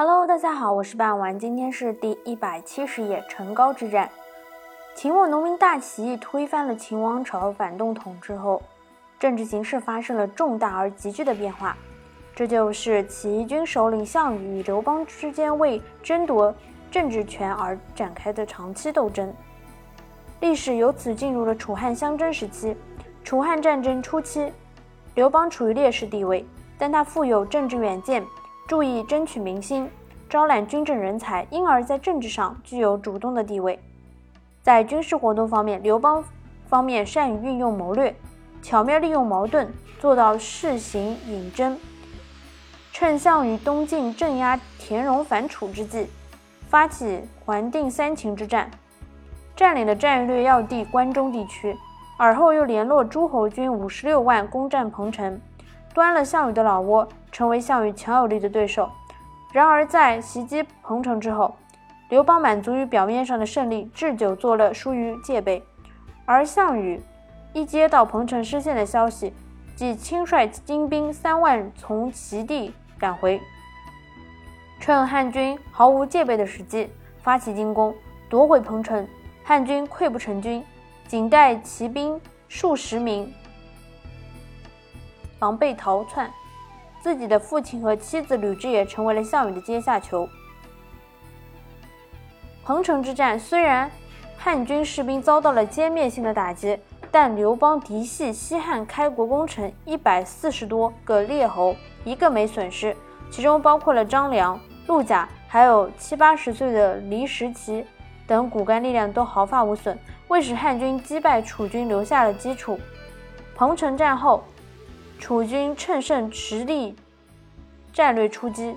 Hello，大家好，我是半丸，今天是第一百七十页成高之战。秦末农民大起义推翻了秦王朝，反动统治后，政治形势发生了重大而急剧的变化。这就是起义军首领项羽与刘邦之间为争夺政治权而展开的长期斗争。历史由此进入了楚汉相争时期。楚汉战争初期，刘邦处于劣势地位，但他富有政治远见，注意争取民心，招揽军政人才，因而，在政治上具有主动的地位。在军事活动方面，刘邦方面善于运用谋略，巧妙利用矛盾，做到事行引征。趁项羽东进镇压田荣反楚之际，发起还定三秦之战，占领了战略要地关中地区。而后又联络诸侯军五十六万攻占彭城，端了项羽的老窝，成为项羽强有力的对手。然而在袭击彭城之后，刘邦满足于表面上的胜利，置酒作乐，疏于戒备。而项羽一接到彭城失陷的消息，即亲率精兵三万从齐地赶回，趁汉军毫无戒备的时机发起进攻，夺回彭城。汉军溃不成军。仅带骑兵数十名，狼狈逃窜。自己的父亲和妻子吕雉也成为了项羽的阶下囚。彭城之战虽然汉军士兵遭到了歼灭性的打击，但刘邦嫡系西汉开国功臣一百四十多个列侯一个没损失，其中包括了张良、陆贾，还有七八十岁的黎石奇等骨干力量都毫发无损。为使汉军击败楚军留下了基础。彭城战后，楚军乘胜实力战略出击，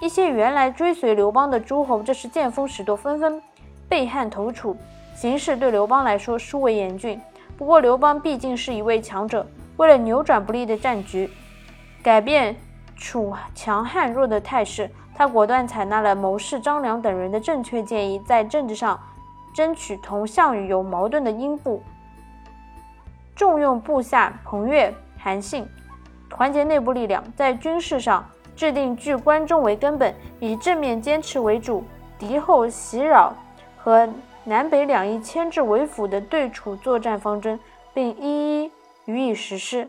一些原来追随刘邦的诸侯这时见风使舵，纷纷背汉投楚，形势对刘邦来说殊为严峻。不过刘邦毕竟是一位强者，为了扭转不利的战局，改变楚强汉弱的态势，他果断采纳了谋士张良等人的正确建议，在政治上。争取同项羽有矛盾的英布，重用部下彭越、韩信，团结内部力量，在军事上制定据关中为根本，以正面坚持为主，敌后袭扰和南北两翼牵制为辅的对楚作战方针，并一一予以实施。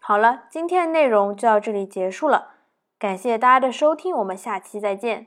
好了，今天的内容就到这里结束了，感谢大家的收听，我们下期再见。